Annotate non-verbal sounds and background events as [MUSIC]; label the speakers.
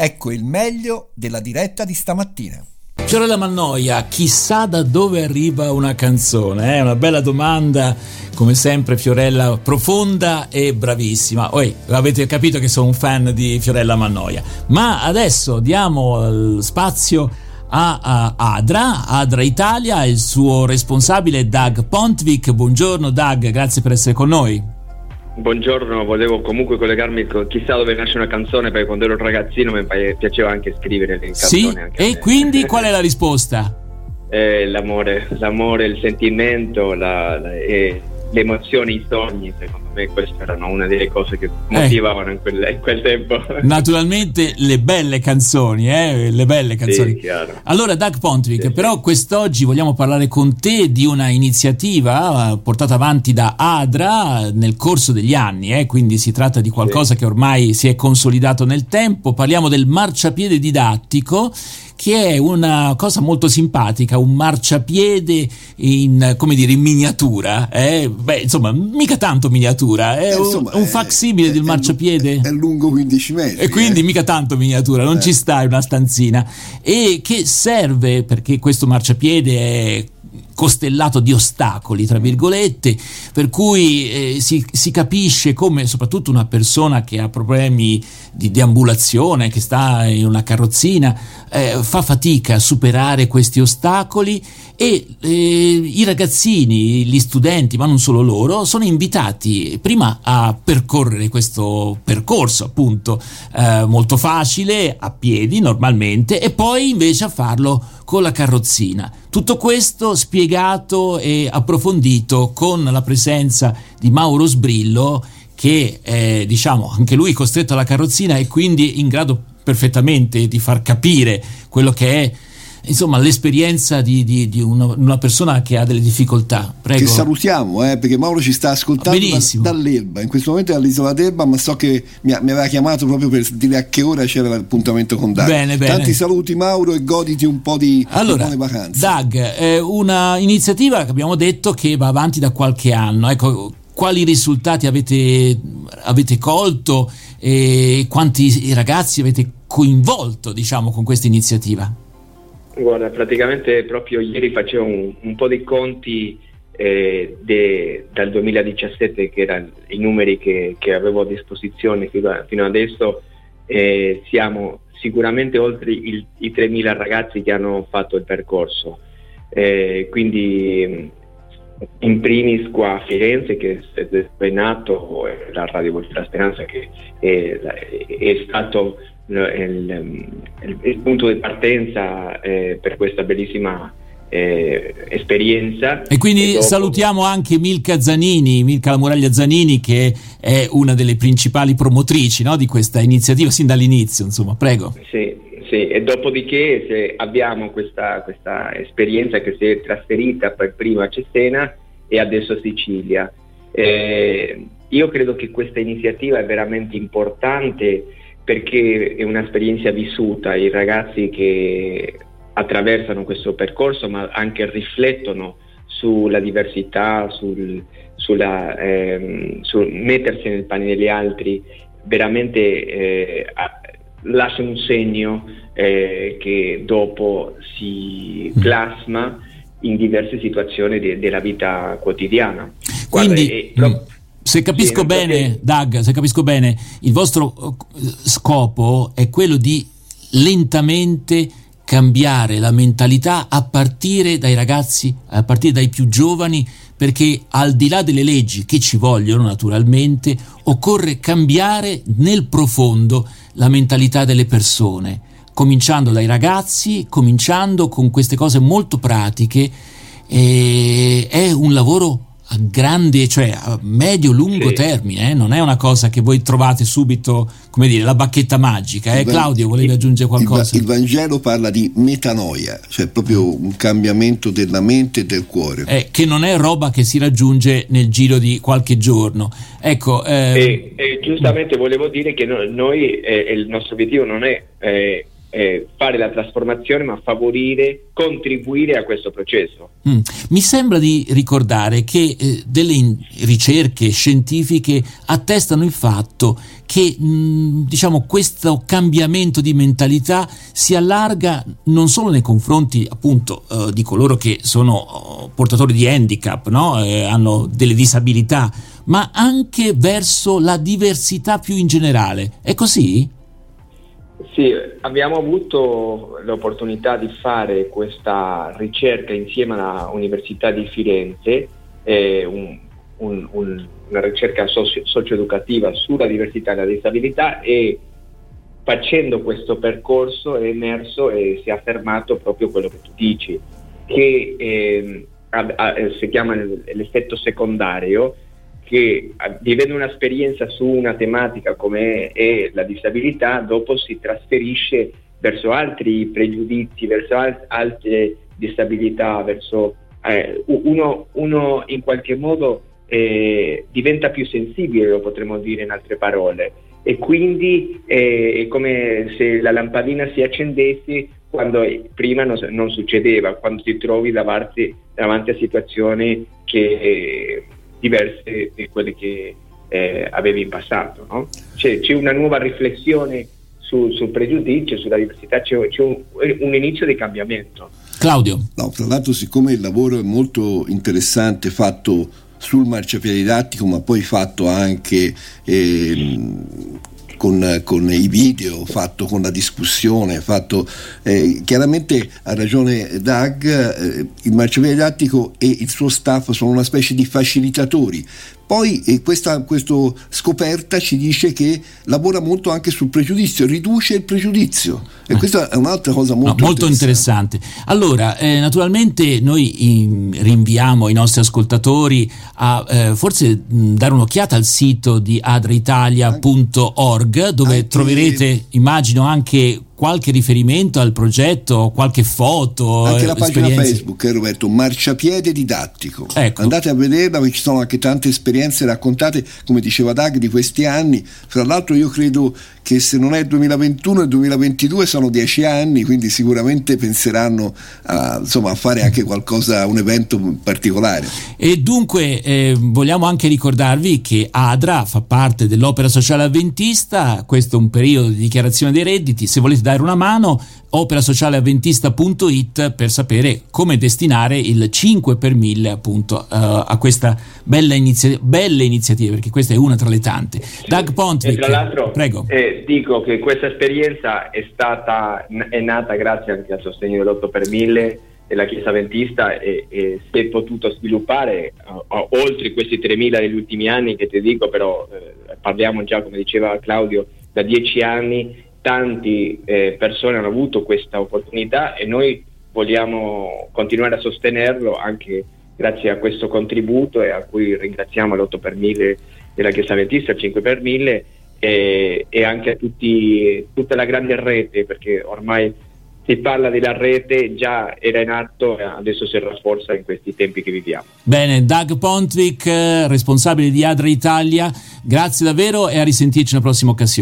Speaker 1: Ecco il meglio della diretta di stamattina.
Speaker 2: Fiorella Mannoia, chissà da dove arriva una canzone? È eh? una bella domanda, come sempre Fiorella profonda e bravissima. Oi, avete capito che sono un fan di Fiorella Mannoia. Ma adesso diamo spazio a, Adra, Adra Italia, il suo responsabile Doug Pontvik. Buongiorno Doug, grazie per essere con noi.
Speaker 3: Buongiorno, volevo comunque collegarmi con chissà dove nasce una canzone perché quando ero un ragazzino mi piaceva anche scrivere le canzoni.
Speaker 2: Sì, e quindi [LAUGHS] qual è la risposta?
Speaker 3: Eh, l'amore, l'amore, il sentimento, la, la, eh, le emozioni, i sogni, secondo me queste erano una delle cose che motivavano eh, in, quel, in, quel, tempo. [LAUGHS]
Speaker 2: Naturalmente le belle canzoni, eh? le belle canzoni.
Speaker 3: Sì,
Speaker 2: allora Doug Pontwick, sì, però sì. quest'oggi vogliamo parlare con te di una iniziativa eh, portata avanti da Adra nel corso degli anni, eh? quindi si tratta di qualcosa che ormai si è consolidato nel tempo, parliamo del marciapiede didattico che è una cosa molto simpatica, un marciapiede in, come dire, in miniatura. Eh? Beh, insomma, mica tanto miniatura, è eh, insomma, un, un facsimile del marciapiede.
Speaker 4: È, lungo 15 metri.
Speaker 2: E quindi eh. mica tanto miniatura, non eh. ci sta, è una stanzina. E che serve, perché questo marciapiede è costellato di ostacoli, tra virgolette, per cui eh, si, si, capisce come soprattutto una persona che ha problemi di deambulazione, che sta in una carrozzina, eh, fa fatica a superare questi ostacoli e eh, i ragazzini, gli studenti, ma non solo loro, sono invitati prima a percorrere questo percorso appunto eh, molto facile, a piedi normalmente, e poi invece a farlo con la carrozzina. Tutto questo spiegato e approfondito con la presenza di Mauro Sbrillo che è diciamo anche lui costretto alla carrozzina e quindi in grado perfettamente di far capire quello che è insomma l'esperienza di, di, di una, una, persona che ha delle difficoltà. Prego.
Speaker 4: Che salutiamo, eh, perché Mauro ci sta ascoltando da, dall'Elba, in questo momento è all'isola d'Elba, ma so che mi, mi, aveva chiamato proprio per dire a che ora c'era l'appuntamento con Doug.
Speaker 2: Bene, bene.
Speaker 4: Tanti saluti Mauro e goditi un po' di
Speaker 2: allora,
Speaker 4: buone vacanze.
Speaker 2: Doug, è una iniziativa che abbiamo detto che va avanti da qualche anno. Ecco, quali risultati avete, avete colto e quanti ragazzi avete coinvolto diciamo, con questa iniziativa?
Speaker 3: Guarda, praticamente proprio ieri facevo un, un po' di conti eh, de, dal 2017, che erano i numeri che, che, avevo a disposizione fino, a, fino adesso, eh, siamo sicuramente oltre il, i 3.000 ragazzi che hanno fatto il percorso. Eh, quindi in primis qua a Firenze che è nato la Radio Voce della Speranza che è, è stato il, il, il, punto di partenza eh, per questa bellissima eh, esperienza.
Speaker 2: E quindi e dopo... salutiamo anche Milka Zanini, Milka La Muraglia Zanini, che è una delle principali promotrici no, di questa iniziativa sin dall'inizio, insomma, prego.
Speaker 3: Sì, sì. e dopodiché abbiamo questa, questa, esperienza che si è trasferita per prima a Cesena e adesso a Sicilia. Eh, io credo che questa iniziativa è veramente importante perché è un'esperienza vissuta, i ragazzi che attraversano questo percorso ma anche riflettono sulla diversità, sul, sulla, ehm, sul mettersi nel pane degli altri, veramente eh, lascia un segno eh, che dopo si plasma in diverse situazioni de- della vita quotidiana.
Speaker 2: Quindi, Guarda, è, pro- se capisco sì, bene, Doug, se capisco bene, il vostro eh, scopo è quello di lentamente cambiare la mentalità a partire dai ragazzi, a partire dai più giovani, perché al di là delle leggi che ci vogliono naturalmente, occorre cambiare nel profondo la mentalità delle persone, cominciando dai ragazzi, cominciando con queste cose molto pratiche. è un lavoro a grande, cioè a medio-lungo sì. termine, eh? non è una cosa che voi trovate subito, come dire, la bacchetta magica. Eh? Claudio, volevi aggiungere qualcosa?
Speaker 4: Il, il, Vangelo parla di metanoia, cioè proprio un cambiamento della mente e del cuore.
Speaker 2: Eh, che non è roba che si raggiunge nel giro di qualche giorno. Ecco,
Speaker 3: ehm... e, e giustamente volevo dire che noi, noi eh, il nostro obiettivo non è eh, fare la trasformazione, ma favorire, contribuire a questo processo.
Speaker 2: Mm. Mi sembra di ricordare che eh, delle in- ricerche scientifiche attestano il fatto che mh, mm, diciamo, questo cambiamento di mentalità si allarga non solo nei confronti appunto eh, di coloro che sono oh, portatori di handicap, no? eh, hanno delle disabilità, ma anche verso la diversità più in generale. È così?
Speaker 3: Sì, abbiamo avuto l'opportunità di fare questa ricerca insieme alla Università di Firenze, eh, un, un, un, una ricerca socio- socioeducativa sulla diversità e la disabilità e facendo questo percorso è emerso e si è affermato proprio quello che tu dici, che eh, a, a, si chiama l'effetto secondario, che vivendo un'esperienza su una tematica come è la disabilità, dopo si trasferisce verso altri pregiudizi, verso al- altre disabilità, verso eh, uno, uno, in qualche modo eh, diventa più sensibile, lo potremmo dire in altre parole, e quindi eh, è come se la lampadina si accendesse quando prima non, non succedeva, quando ti trovi davanti, davanti a situazioni che diverse di quelle che eh, avevi in passato. No? C'è, c'è, una nuova riflessione su, sul pregiudizio, sulla diversità, c'è, c'è un, un, inizio di cambiamento.
Speaker 2: Claudio.
Speaker 4: No, tra l'altro siccome il lavoro è molto interessante fatto sul marciapiede didattico ma poi fatto anche eh, con, con, i video, fatto con la discussione, fatto eh, chiaramente ha ragione Doug, eh, il marciapiede didattico e il suo staff sono una specie di facilitatori poi eh, questa scoperta ci dice che lavora molto anche sul pregiudizio, riduce il pregiudizio e eh. questa è un'altra cosa molto,
Speaker 2: no, molto interessante. interessante. Allora, eh, naturalmente noi in, rinviamo i nostri ascoltatori a forse mh, dare un'occhiata al sito di adraitalia.org dove anche... troverete, immagino, anche qualche riferimento al progetto, qualche foto.
Speaker 4: Anche la pagina esperienze. Facebook, eh, Roberto, Marciapiede Didattico. Ecco. Andate a vederla perché ci sono anche tante esperienze raccontate, come diceva Dag, di questi anni. Fra l'altro io credo che se non è il 2021 e il 2022 sono dieci anni, quindi sicuramente penseranno a, insomma, a fare anche qualcosa, un evento particolare.
Speaker 2: E dunque eh, vogliamo anche ricordarvi che ADRA fa parte dell'opera sociale avventista, questo è un periodo di dichiarazione dei redditi, se volete dare una mano operasocialeavventista.it per sapere come destinare il 5 per 1000 appunto uh, a questa bella iniziativa, belle iniziative perché questa è una tra le tante. Sì. Doug Pontvick,
Speaker 3: tra l'altro prego. Eh, dico che questa esperienza è stata è nata grazie anche al sostegno dell'8 per 1000 della Chiesa Ventista e, e si è potuto sviluppare uh, oltre questi 3.000 negli ultimi anni che ti dico però eh, parliamo già come diceva Claudio da dieci anni tante eh, persone hanno avuto questa opportunità e noi vogliamo continuare a sostenerlo anche grazie a questo contributo e a cui ringraziamo l'8 per 1000 della Chiesa Ventista, il 5 per 1000 e, e anche a tutti, tutta la grande rete perché ormai si parla della rete, già era in atto e adesso si rafforza in questi tempi che viviamo.
Speaker 2: Bene, Doug Pontvick, responsabile di Adra Italia, grazie davvero e a risentirci una prossima occasione.